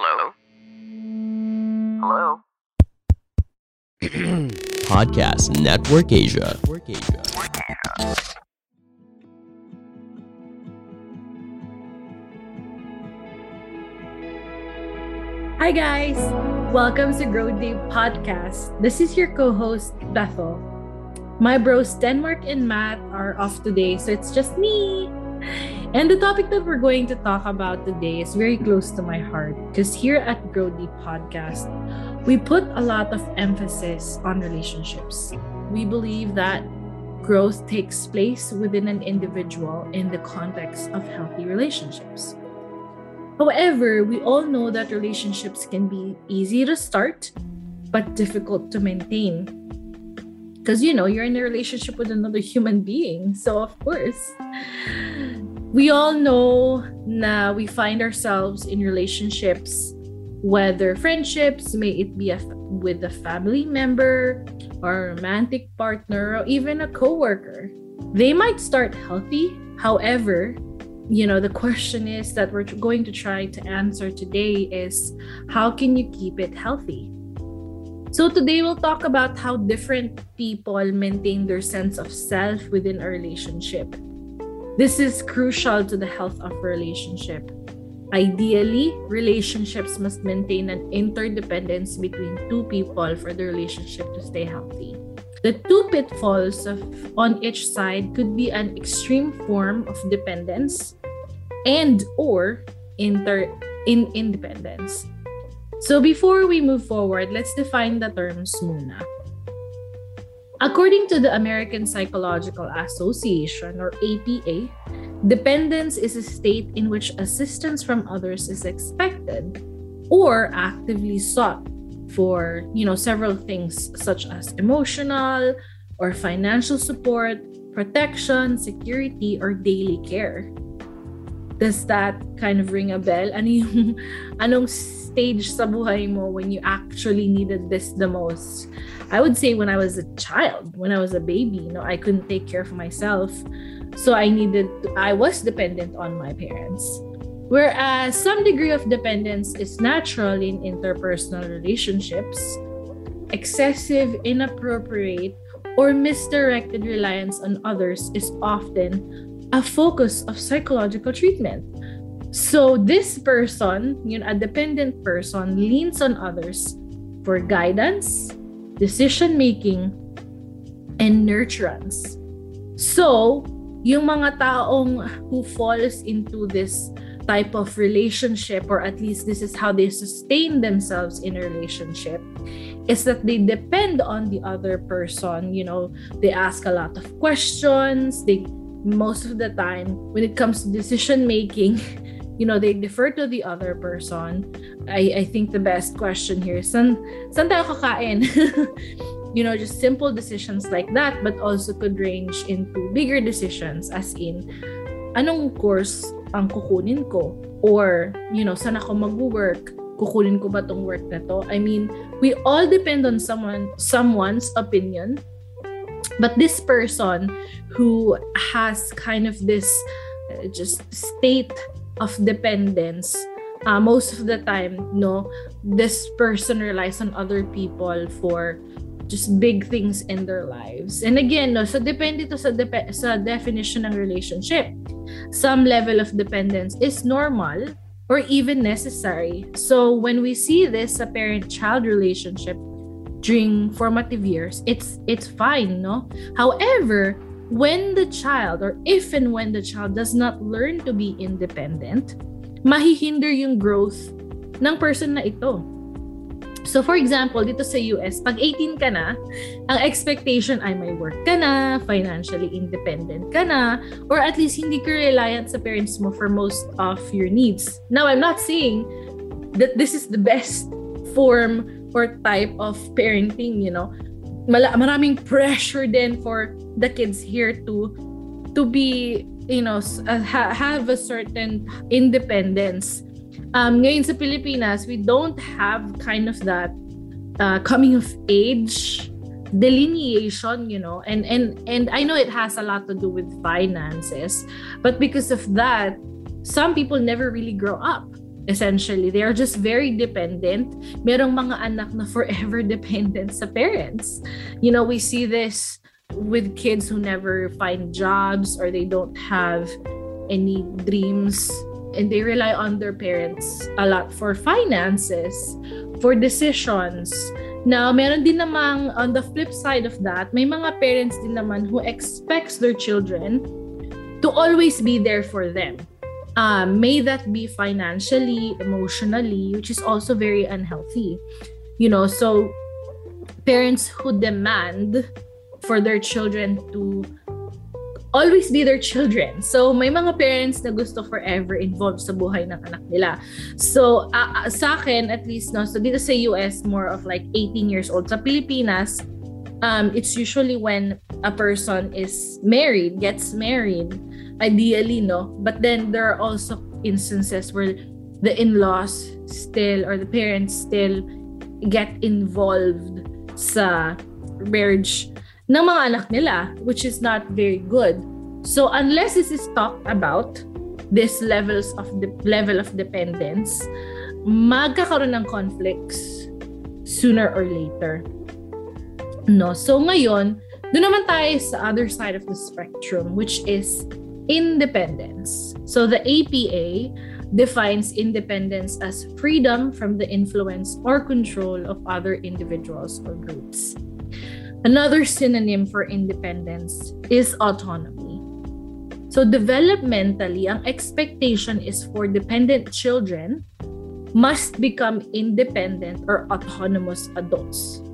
Hello? Hello? Podcast Network Asia. Hi guys! Welcome to Grow Deep Podcast. This is your co-host Bethel. My bros Denmark and Matt are off today, so it's just me. And the topic that we're going to talk about today is very close to my heart because here at Grow Deep Podcast, we put a lot of emphasis on relationships. We believe that growth takes place within an individual in the context of healthy relationships. However, we all know that relationships can be easy to start but difficult to maintain. Because you know, you're in a relationship with another human being. So, of course, we all know na we find ourselves in relationships whether friendships may it be a, with a family member or a romantic partner or even a coworker. They might start healthy. However you know the question is that we're going to try to answer today is how can you keep it healthy? So today we'll talk about how different people maintain their sense of self within a relationship this is crucial to the health of a relationship Ideally, relationships must maintain an interdependence between two people for the relationship to stay healthy. The two pitfalls of, on each side could be an extreme form of dependence and or inter in independence. So before we move forward, let's define the terms muna. According to the American Psychological Association or APA, dependence is a state in which assistance from others is expected or actively sought for, you know, several things such as emotional or financial support, protection, security, or daily care. Does that kind of ring a bell? Ano yung, anong stage sa buhay mo when you actually needed this the most? I would say when I was a child, when I was a baby, you know, I couldn't take care of myself. So I needed, to, I was dependent on my parents. Whereas some degree of dependence is natural in interpersonal relationships, excessive, inappropriate, or misdirected reliance on others is often a focus of psychological treatment. So this person, know, a dependent person leans on others for guidance, decision making, and nurturance. So, yung mga taong who falls into this type of relationship or at least this is how they sustain themselves in a relationship is that they depend on the other person you know they ask a lot of questions they most of the time when it comes to decision making you know they defer to the other person. I i think the best question here is san san tayo kakain? You know just simple decisions like that but also could range into bigger decisions as in anong course ang kukunin ko? Or you know saan ako mag-work? Kukunin ko ba tong work na to? I mean we all depend on someone someone's opinion but this person who has kind of this uh, just state of dependence uh, most of the time no this person relies on other people for just big things in their lives. And again no so depende to sa, sa definition ng relationship. Some level of dependence is normal or even necessary. So when we see this a parent child relationship during formative years it's it's fine no however when the child or if and when the child does not learn to be independent, mahihinder yung growth ng person na ito. So for example, dito sa US, pag 18 ka na, ang expectation ay may work ka na, financially independent ka na, or at least hindi ka reliant sa parents mo for most of your needs. Now, I'm not saying that this is the best form or type of parenting, you know. Mala- maraming pressure din for the kids here to to be you know uh, ha- have a certain independence. Um ngayon sa Pilipinas we don't have kind of that uh, coming of age delineation you know. And and and I know it has a lot to do with finances but because of that some people never really grow up essentially. They are just very dependent. Merong mga anak na forever dependent sa parents. You know, we see this with kids who never find jobs or they don't have any dreams and they rely on their parents a lot for finances, for decisions. Now, meron din namang on the flip side of that, may mga parents din naman who expects their children to always be there for them. Um, may that be financially, emotionally, which is also very unhealthy. You know, so parents who demand for their children to always be their children. So, may mga parents na gusto forever involved sa buhay ng anak nila. So, uh, sa akin, at least, no, so dito sa US, more of like 18 years old. Sa Pilipinas, um, it's usually when a person is married, gets married, ideally, no? But then there are also instances where the in-laws still, or the parents still get involved sa marriage ng mga anak nila, which is not very good. So unless this is talked about, this levels of the level of dependence, magkakaroon ng conflicts sooner or later. No, so ngayon, doon naman tayo sa other side of the spectrum, which is independence. So the APA defines independence as freedom from the influence or control of other individuals or groups. Another synonym for independence is autonomy. So developmentally, ang expectation is for dependent children must become independent or autonomous adults.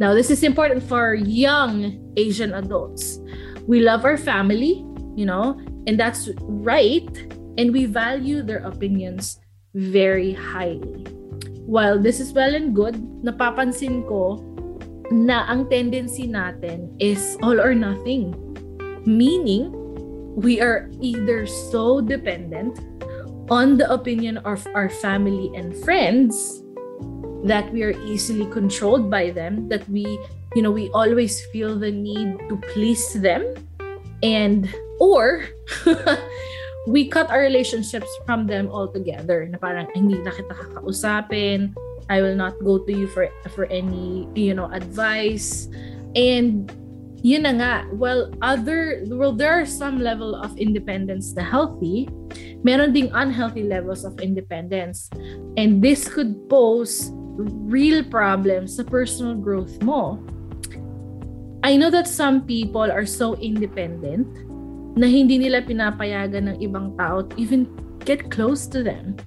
Now, this is important for young Asian adults. We love our family, you know, and that's right, and we value their opinions very highly. While this is well and good, napapansin ko na ang tendency natin is all or nothing. Meaning, we are either so dependent on the opinion of our family and friends that we are easily controlled by them that we you know we always feel the need to please them. And or we cut our relationships from them altogether. Na parang hindi na kita kakausapin. I will not go to you for for any you know advice. And yun na nga well other well there are some level of independence na healthy. Meron ding unhealthy levels of independence. And this could pose real problems sa personal growth mo I know that some people are so independent na hindi nila pinapayagan ng ibang tao to even get close to them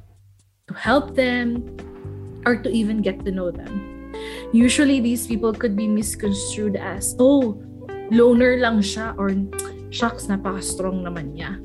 to help them or to even get to know them. Usually, these people could be misconstrued as, oh, loner lang siya or shucks, napaka-strong naman niya.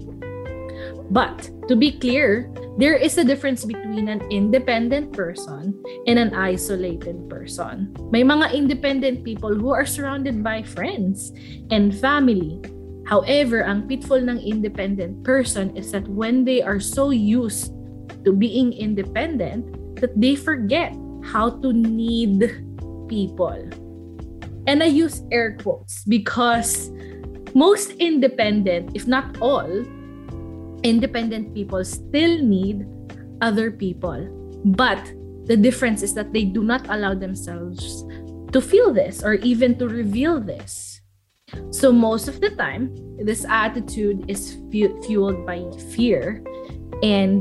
But, to be clear, there is a difference between an independent person and an isolated person. May mga independent people who are surrounded by friends and family. However, ang pitfall ng independent person is that when they are so used to being independent, that they forget how to need people. And I use air quotes because most independent, if not all, independent people still need other people. But the difference is that they do not allow themselves to feel this or even to reveal this. So, most of the time, this attitude is fu- fueled by fear, and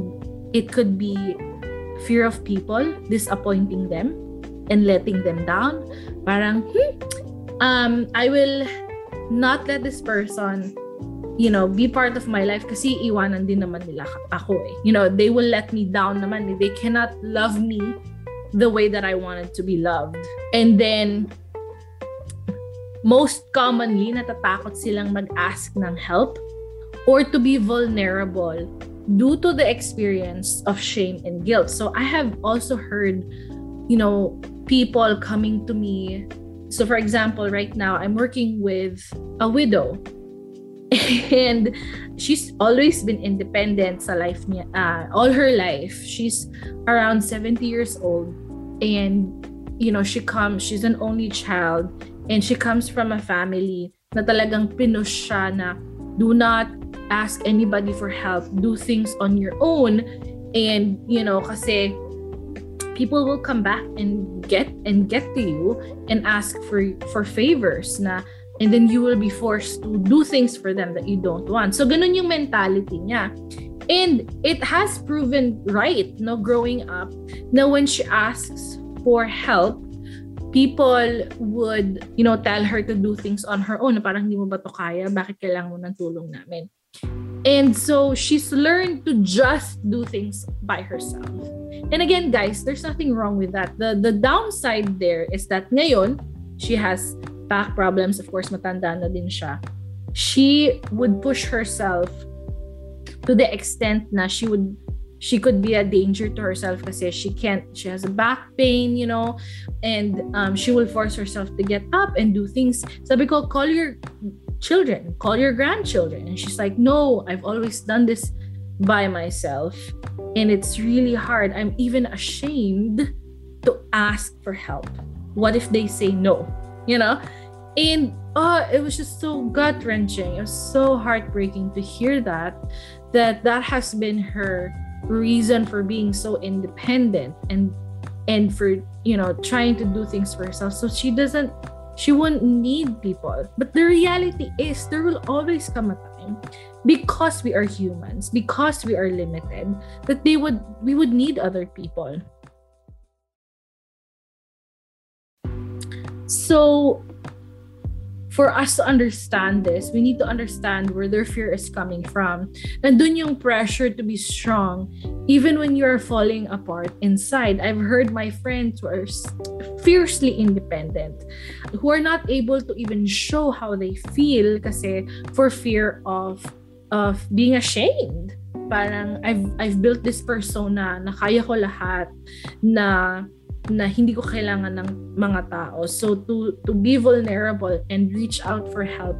it could be fear of people, disappointing them, and letting them down. Parang, hmm, um, I will not let this person, you know, be part of my life kasi iwanan din naman nila ako eh. You know, they will let me down naman. Eh. They cannot love me the way that I wanted to be loved. And then, most commonly, natatakot silang mag-ask ng help or to be vulnerable due to the experience of shame and guilt. So I have also heard, you know, people coming to me. So for example, right now I'm working with a widow and she's always been independent sa life niya uh, all her life. She's around 70 years old and you know, she comes she's an only child and she comes from a family na talagang pinush siya na do not ask anybody for help, do things on your own. And, you know, kasi people will come back and get and get to you and ask for for favors na and then you will be forced to do things for them that you don't want. So ganun yung mentality niya. And it has proven right, no, growing up, na when she asks for help, people would, you know, tell her to do things on her own. Parang hindi mo ba to kaya? Bakit kailangan mo ng tulong namin? And so she's learned to just do things by herself. And again, guys, there's nothing wrong with that. The the downside there is that ngayon, she has back problems. Of course, matanda na din siya. She would push herself to the extent na she would she could be a danger to herself kasi she can't she has a back pain you know and um, she will force herself to get up and do things sabi ko call your children call your grandchildren and she's like no i've always done this by myself and it's really hard i'm even ashamed to ask for help what if they say no you know? And oh it was just so gut wrenching it was so heartbreaking to hear that that that has been her reason for being so independent and and for you know trying to do things for herself. So she doesn't she won't need people. But the reality is there will always come a time because we are humans because we are limited that they would we would need other people so for us to understand this, we need to understand where their fear is coming from. Nandun yung pressure to be strong, even when you're falling apart inside. I've heard my friends who are fiercely independent, who are not able to even show how they feel kasi for fear of of being ashamed. Parang I've I've built this persona na kaya ko lahat na na hindi ko kailangan ng mga tao. So to to be vulnerable and reach out for help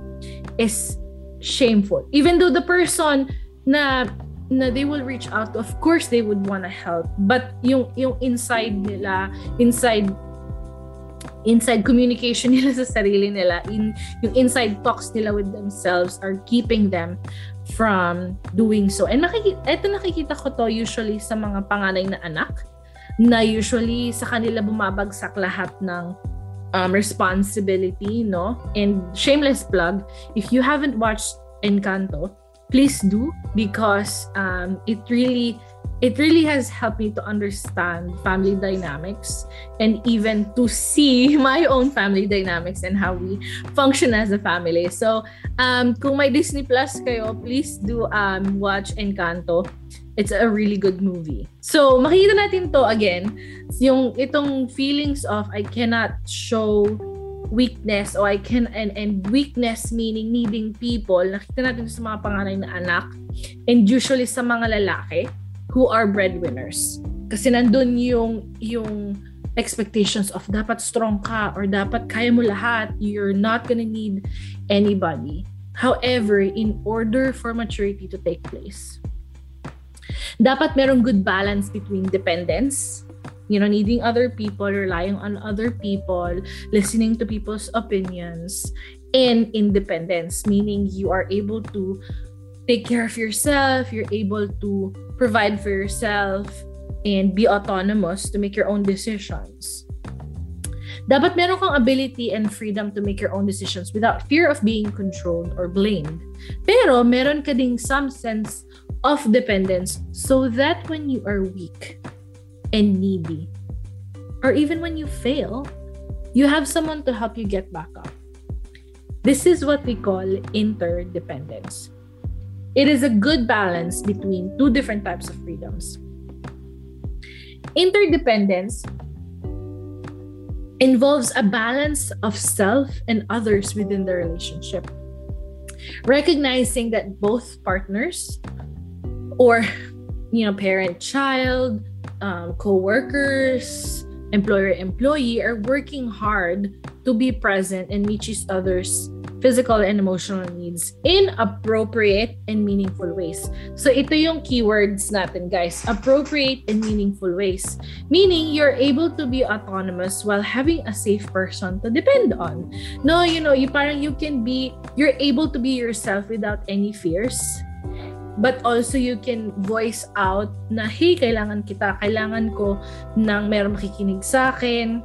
is shameful. Even though the person na na they will reach out of course they would want to help. But yung yung inside nila, inside inside communication nila sa sarili nila, in yung inside talks nila with themselves are keeping them from doing so. And nakikita, eto nakikita ko to usually sa mga panganay na anak na usually sa kanila bumabagsak lahat ng um, responsibility, no? And shameless plug, if you haven't watched Encanto, please do because um, it really it really has helped me to understand family dynamics and even to see my own family dynamics and how we function as a family. So, um, kung may Disney Plus kayo, please do um, watch Encanto. It's a really good movie. So, makikita natin to again, yung itong feelings of I cannot show weakness or I can and and weakness meaning needing people. Nakita natin sa mga panganay na anak and usually sa mga lalaki who are breadwinners. Kasi nandun yung yung expectations of dapat strong ka or dapat kaya mo lahat. You're not gonna need anybody. However in order for maturity to take place dapat merong good balance between dependence, you know, needing other people, relying on other people, listening to people's opinions, and independence, meaning you are able to take care of yourself, you're able to provide for yourself, and be autonomous to make your own decisions. Dapat meron kang ability and freedom to make your own decisions without fear of being controlled or blamed. Pero meron ka ding some sense of dependence so that when you are weak and needy, or even when you fail, you have someone to help you get back up. This is what we call interdependence. It is a good balance between two different types of freedoms. Interdependence involves a balance of self and others within the relationship. Recognizing that both partners or you know parent child um, co-workers employer employee are working hard to be present and meet each other's physical and emotional needs in appropriate and meaningful ways. So ito yung keywords natin guys, appropriate and meaningful ways. Meaning you're able to be autonomous while having a safe person to depend on. No, you know, you parang you can be you're able to be yourself without any fears but also you can voice out na, hey, kailangan kita, kailangan ko nang meron makikinig sa akin.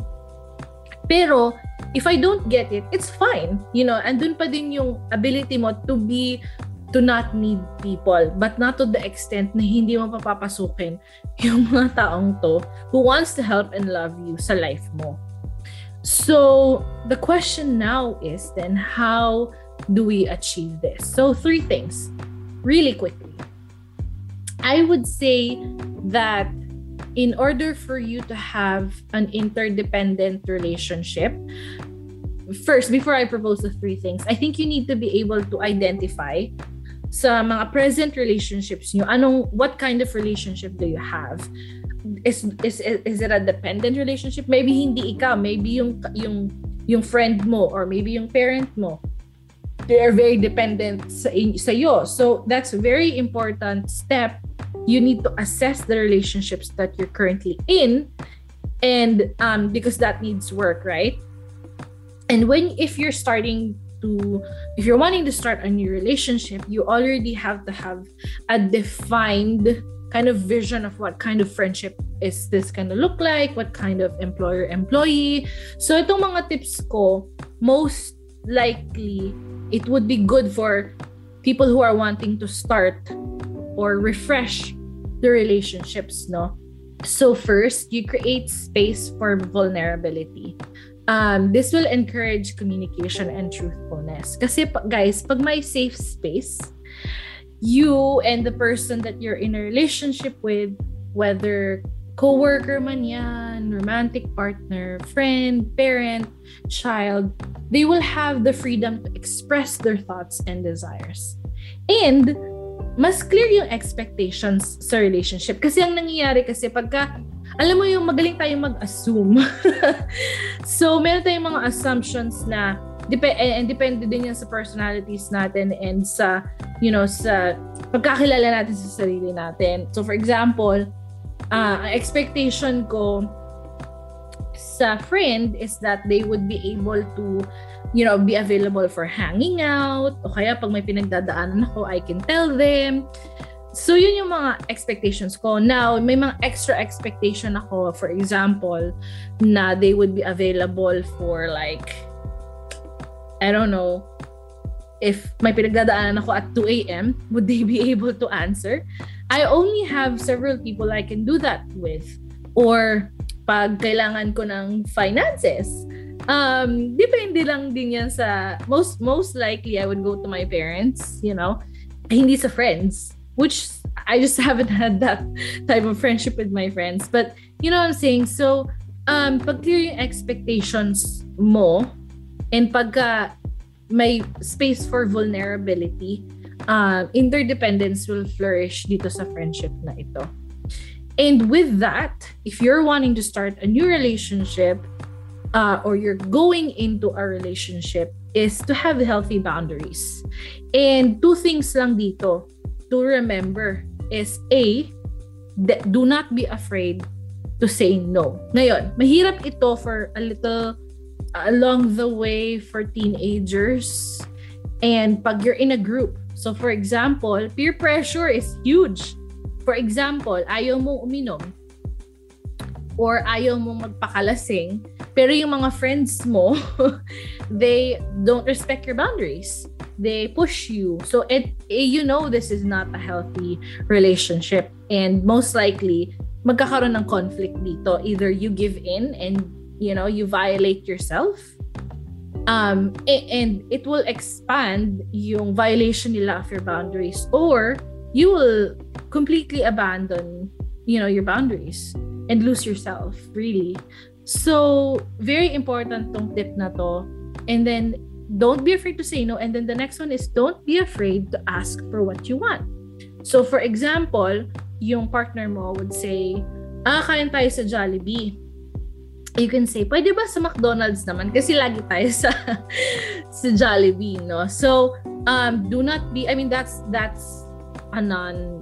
Pero, if I don't get it, it's fine. You know, andun pa din yung ability mo to be to not need people but not to the extent na hindi mo papapasukin yung mga taong to who wants to help and love you sa life mo. So, the question now is then how do we achieve this? So, three things really quickly. I would say that in order for you to have an interdependent relationship, first, before I propose the three things, I think you need to be able to identify sa mga present relationships nyo, anong, what kind of relationship do you have? Is, is, is it a dependent relationship? Maybe hindi ikaw, maybe yung, yung, yung friend mo or maybe yung parent mo. They are very dependent sa, sa iyo. So that's a very important step. You need to assess the relationships that you're currently in and um, because that needs work, right? And when if you're starting to if you're wanting to start a new relationship you already have to have a defined kind of vision of what kind of friendship is this gonna look like what kind of employer employee so itong mga tips ko most likely it would be good for people who are wanting to start or refresh the relationships no so first you create space for vulnerability um, this will encourage communication and truthfulness. Kasi guys, pag may safe space, you and the person that you're in a relationship with, whether co-worker man yan, romantic partner, friend, parent, child, they will have the freedom to express their thoughts and desires. And mas clear yung expectations sa relationship. Kasi ang nangyayari kasi pagka alam mo yung magaling tayong mag-assume. so, meron tayong mga assumptions na dep- and depende din yan sa personalities natin and sa, you know, sa pagkakilala natin sa sarili natin. So, for example, uh, expectation ko sa friend is that they would be able to you know, be available for hanging out o kaya pag may pinagdadaanan ako, I can tell them. So, yun yung mga expectations ko. Now, may mga extra expectation ako, for example, na they would be available for like, I don't know, if may pinagdadaanan ako at 2 a.m., would they be able to answer? I only have several people I can do that with. Or, pag kailangan ko ng finances, um, depende lang din yan sa, most, most likely, I would go to my parents, you know, hindi sa friends which I just haven't had that type of friendship with my friends. But you know what I'm saying? So, um, pag clear yung expectations mo and pagka may space for vulnerability, uh, interdependence will flourish dito sa friendship na ito. And with that, if you're wanting to start a new relationship uh, or you're going into a relationship, is to have healthy boundaries. And two things lang dito to remember is A, do not be afraid to say no. Ngayon, mahirap ito for a little along the way for teenagers and pag you're in a group. So for example, peer pressure is huge. For example, ayaw mo uminom or ayaw mo magpakalasing pero yung mga friends mo they don't respect your boundaries. They push you. So it, it you know this is not a healthy relationship. And most likely magkakaroon ng conflict dito. Either you give in and you know you violate yourself um and it will expand yung violation nila of your boundaries or you will completely abandon you know your boundaries and lose yourself really so very important tong tip na to and then don't be afraid to say no. And then the next one is don't be afraid to ask for what you want. So for example, yung partner mo would say, ah, kain tayo sa Jollibee. You can say, pwede ba sa McDonald's naman? Kasi lagi tayo sa, sa Jollibee, no? So, um, do not be, I mean, that's, that's a non,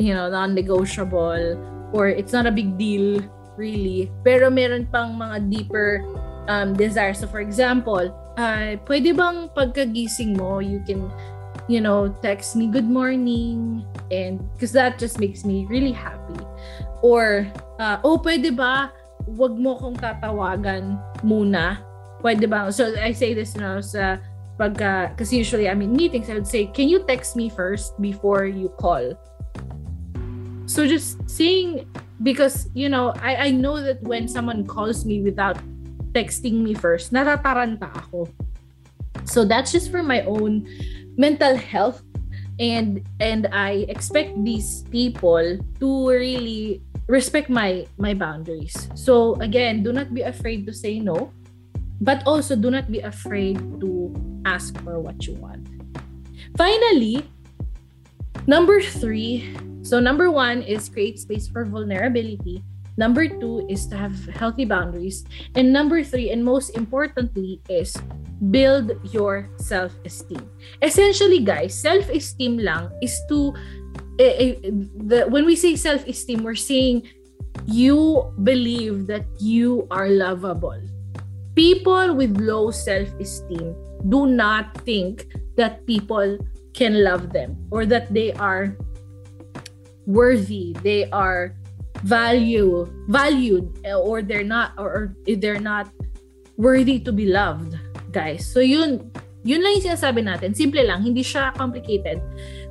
you know, non-negotiable or it's not a big deal, really. Pero meron pang mga deeper um, desires. So, for example, uh, pwede bang pagkagising mo, you can, you know, text me good morning and because that just makes me really happy. Or, uh, oh, pwede ba, wag mo kong tatawagan muna. Pwede ba? So, I say this, know, sa pagka, kasi usually I'm in meetings, I would say, can you text me first before you call? So just saying, because, you know, I, I know that when someone calls me without texting me first, natataranta ako. So that's just for my own mental health and and I expect these people to really respect my my boundaries. So again, do not be afraid to say no, but also do not be afraid to ask for what you want. Finally, number 3, so number 1 is create space for vulnerability. Number two is to have healthy boundaries. And number three, and most importantly, is build your self-esteem. Essentially, guys, self-esteem lang is to eh, eh, the when we say self-esteem, we're saying you believe that you are lovable. People with low self-esteem do not think that people can love them or that they are worthy, they are value valued eh, or they're not or, or they're not worthy to be loved guys. So yun yun lang yung sinasabi natin. Simple lang hindi siya complicated.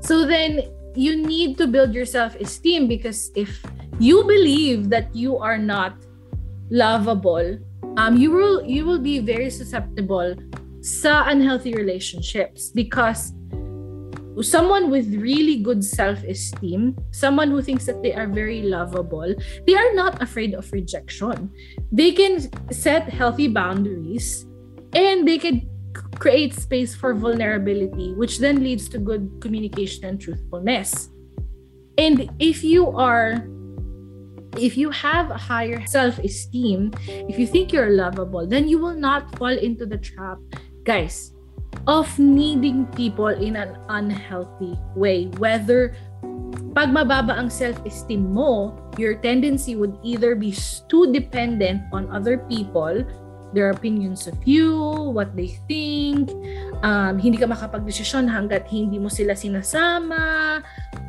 So then you need to build your self-esteem because if you believe that you are not lovable um you will you will be very susceptible sa unhealthy relationships because someone with really good self-esteem, someone who thinks that they are very lovable, they are not afraid of rejection. They can set healthy boundaries and they can create space for vulnerability, which then leads to good communication and truthfulness. And if you are if you have a higher self-esteem, if you think you're lovable, then you will not fall into the trap. Guys, of needing people in an unhealthy way. Whether pag mababa ang self-esteem mo, your tendency would either be too dependent on other people, their opinions of you, what they think, um, hindi ka makapag-desisyon hanggat hindi mo sila sinasama,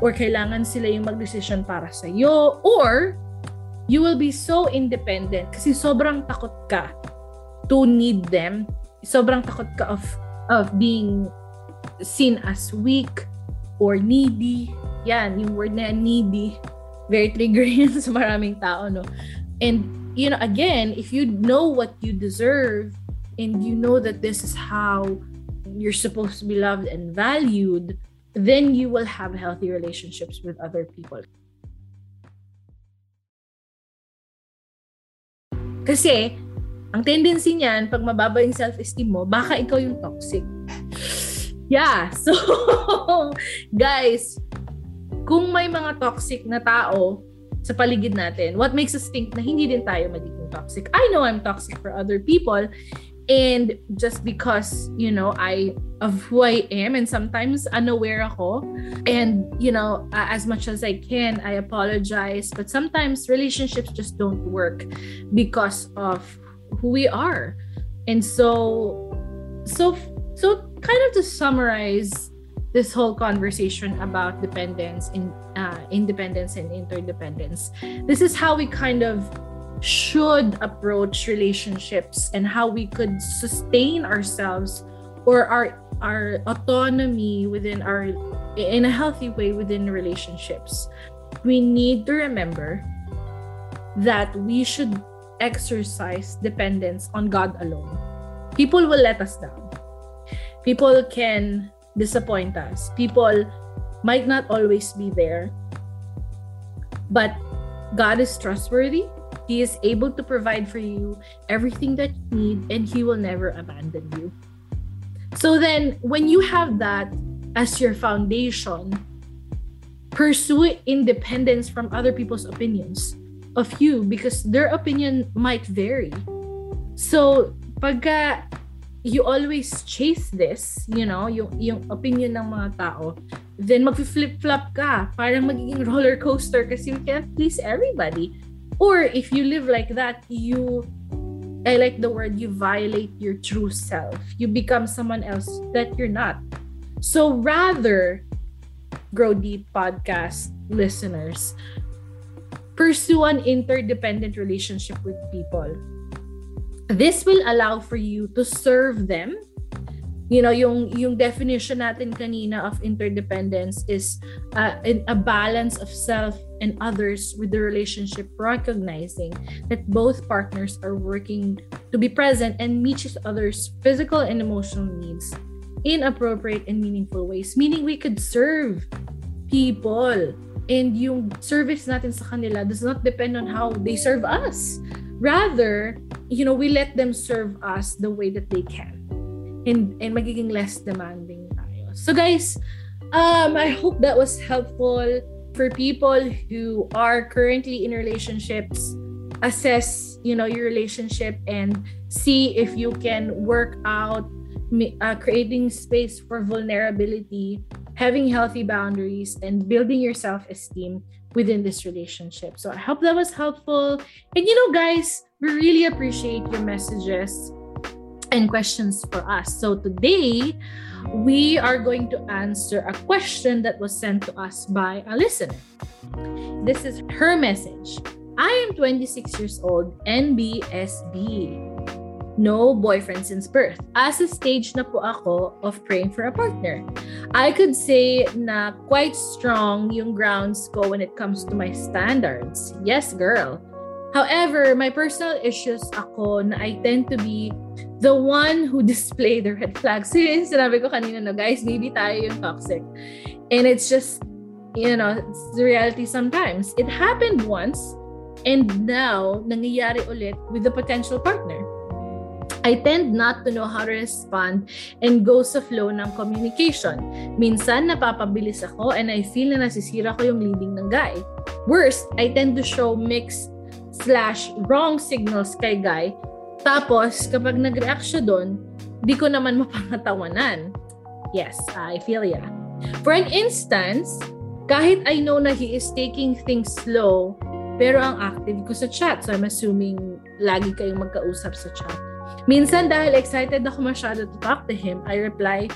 or kailangan sila yung mag-desisyon para sa'yo, or you will be so independent kasi sobrang takot ka to need them, sobrang takot ka of of being seen as weak or needy. Yan, yung word na needy. Very triggering sa maraming tao, no? And, you know, again, if you know what you deserve and you know that this is how you're supposed to be loved and valued, then you will have healthy relationships with other people. Kasi, ang tendency niyan, pag mababa yung self-esteem mo, baka ikaw yung toxic. Yeah, so, guys, kung may mga toxic na tao sa paligid natin, what makes us think na hindi din tayo magiging toxic? I know I'm toxic for other people, and just because, you know, I, of who I am, and sometimes unaware ako, and, you know, as much as I can, I apologize, but sometimes relationships just don't work because of who we are. And so so so kind of to summarize this whole conversation about dependence in uh, independence and interdependence this is how we kind of should approach relationships and how we could sustain ourselves or our our autonomy within our in a healthy way within relationships we need to remember that we should exercise dependence on God alone. People will let us down. People can disappoint us. People might not always be there. But God is trustworthy. He is able to provide for you everything that you need, and He will never abandon you. So then, when you have that as your foundation, pursue independence from other people's opinions of you because their opinion might vary. So, pagka you always chase this, you know, yung, yung opinion ng mga tao, then mag-flip-flop ka. Parang magiging roller coaster kasi you can't please everybody. Or if you live like that, you, I like the word, you violate your true self. You become someone else that you're not. So rather, Grow Deep podcast listeners, pursue an interdependent relationship with people. This will allow for you to serve them. You know, yung, yung definition natin kanina of interdependence is uh, a balance of self and others with the relationship, recognizing that both partners are working to be present and meet each other's physical and emotional needs in appropriate and meaningful ways. Meaning we could serve people and yung service natin sa kanila does not depend on how they serve us. Rather, you know, we let them serve us the way that they can. And, and magiging less demanding tayo. So guys, um, I hope that was helpful for people who are currently in relationships. Assess, you know, your relationship and see if you can work out uh, creating space for vulnerability having healthy boundaries and building your self-esteem within this relationship. So I hope that was helpful. And you know, guys, we really appreciate your messages and questions for us. So today, we are going to answer a question that was sent to us by a listener. This is her message. I am 26 years old, NBSB no boyfriend since birth. As a stage na po ako of praying for a partner. I could say na quite strong yung grounds ko when it comes to my standards. Yes, girl. However, my personal issues ako na I tend to be the one who display the red flags. So yun sinabi ko kanina no, guys, maybe tayo yung toxic. And it's just, you know, it's the reality sometimes. It happened once, and now, nangyayari ulit with the potential partner. I tend not to know how to respond and go sa flow ng communication. Minsan, napapabilis ako and I feel na nasisira ko yung leading ng guy. Worst, I tend to show mixed slash wrong signals kay guy. Tapos, kapag nag-react siya doon, di ko naman mapangatawanan. Yes, I feel ya. For an instance, kahit I know na he is taking things slow, pero ang active ko sa chat. So I'm assuming lagi kayong magkausap sa chat Minsan dahil excited ako masyado to talk to him, I reply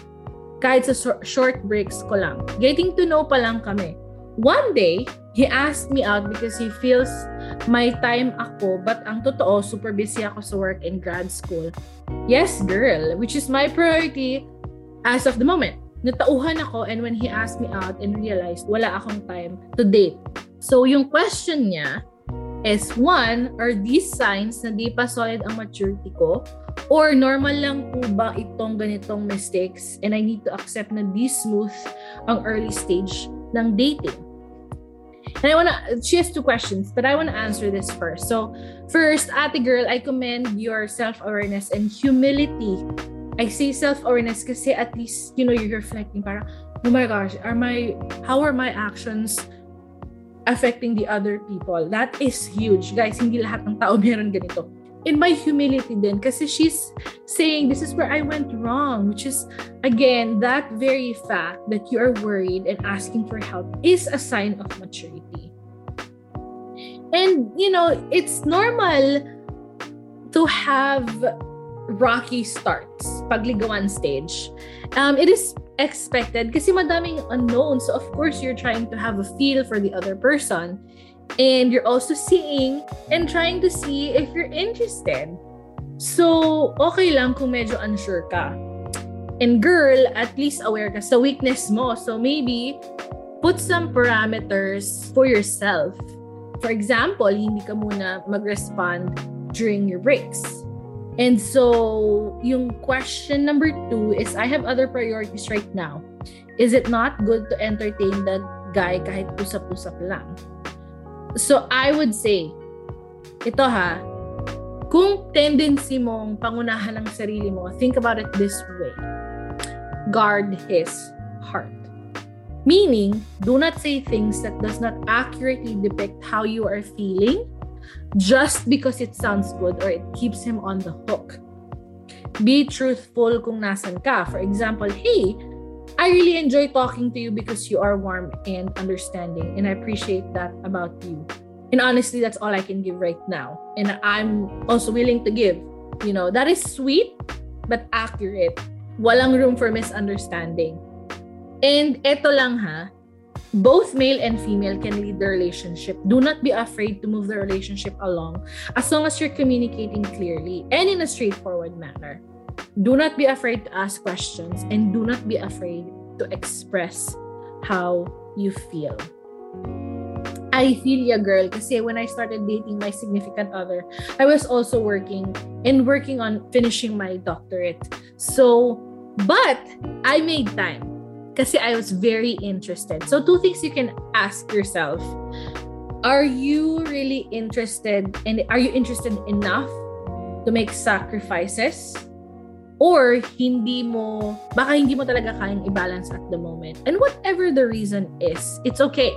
kahit sa short breaks ko lang. Getting to know pa lang kami. One day, he asked me out because he feels my time ako but ang totoo, super busy ako sa work and grad school. Yes, girl, which is my priority as of the moment. Natauhan ako and when he asked me out and realized wala akong time to date. So yung question niya, is one, are these signs na di pa solid ang maturity ko? Or normal lang po ba itong ganitong mistakes and I need to accept na di smooth ang early stage ng dating? And I wanna, she has two questions, but I wanna answer this first. So, first, ate girl, I commend your self-awareness and humility. I say self-awareness kasi at least, you know, you're reflecting parang, oh my gosh, are my, how are my actions affecting the other people. That is huge. Guys, hindi lahat ng tao meron ganito. In my humility din, kasi she's saying, this is where I went wrong, which is, again, that very fact that you are worried and asking for help is a sign of maturity. And, you know, it's normal to have rocky starts, pagligawan stage. Um, it is expected kasi madaming unknowns. So of course, you're trying to have a feel for the other person. And you're also seeing and trying to see if you're interested. So, okay lang kung medyo unsure ka. And girl, at least aware ka sa weakness mo. So maybe, put some parameters for yourself. For example, hindi ka muna mag-respond during your breaks And so, yung question number two is, I have other priorities right now. Is it not good to entertain that guy kahit usap-usap lang? So, I would say, ito ha, kung tendency mong pangunahan ng sarili mo, think about it this way. Guard his heart. Meaning, do not say things that does not accurately depict how you are feeling just because it sounds good or it keeps him on the hook. Be truthful kung nasan ka. For example, hey, I really enjoy talking to you because you are warm and understanding, and I appreciate that about you. And honestly, that's all I can give right now. And I'm also willing to give. You know, that is sweet, but accurate. Walang room for misunderstanding. And eto lang ha, both male and female can lead the relationship. Do not be afraid to move the relationship along as long as you're communicating clearly and in a straightforward manner. Do not be afraid to ask questions and do not be afraid to express how you feel. I feel ya girl kasi when I started dating my significant other, I was also working and working on finishing my doctorate. So, but I made time kasi I was very interested. So two things you can ask yourself. Are you really interested and are you interested enough to make sacrifices? Or hindi mo, baka hindi mo talaga kayang i-balance at the moment. And whatever the reason is, it's okay.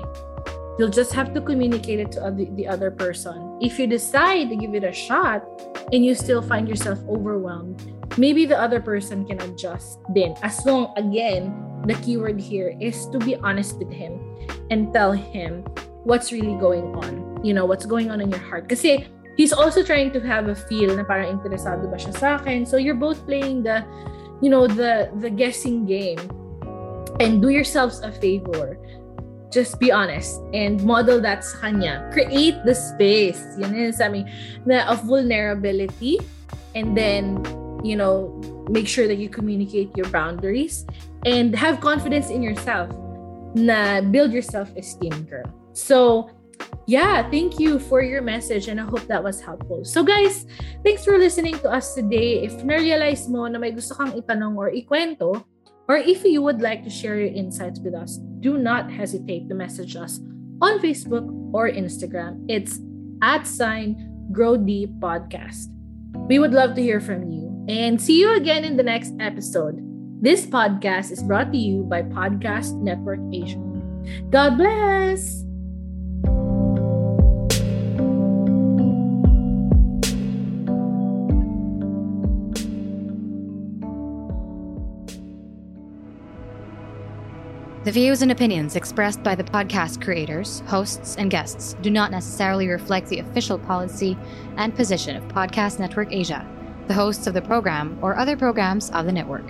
You'll just have to communicate it to the other person. If you decide to give it a shot and you still find yourself overwhelmed, maybe the other person can adjust then. As long, again, the keyword here is to be honest with him and tell him what's really going on. You know, what's going on in your heart. Kasi he's also trying to have a feel na parang interesado ba siya sa akin. So you're both playing the, you know, the the guessing game. And do yourselves a favor just be honest and model that sa kanya. Create the space. Yan yung sabi na of vulnerability and then, you know, make sure that you communicate your boundaries and have confidence in yourself na build your self-esteem, girl. So, yeah, thank you for your message and I hope that was helpful. So guys, thanks for listening to us today. If na-realize mo na may gusto kang itanong or ikwento, or if you would like to share your insights with us, do not hesitate to message us on Facebook or Instagram. It's at sign Grow Deep Podcast. We would love to hear from you. And see you again in the next episode. This podcast is brought to you by Podcast Network Asia. God bless! The views and opinions expressed by the podcast creators, hosts, and guests do not necessarily reflect the official policy and position of Podcast Network Asia, the hosts of the program, or other programs of the network.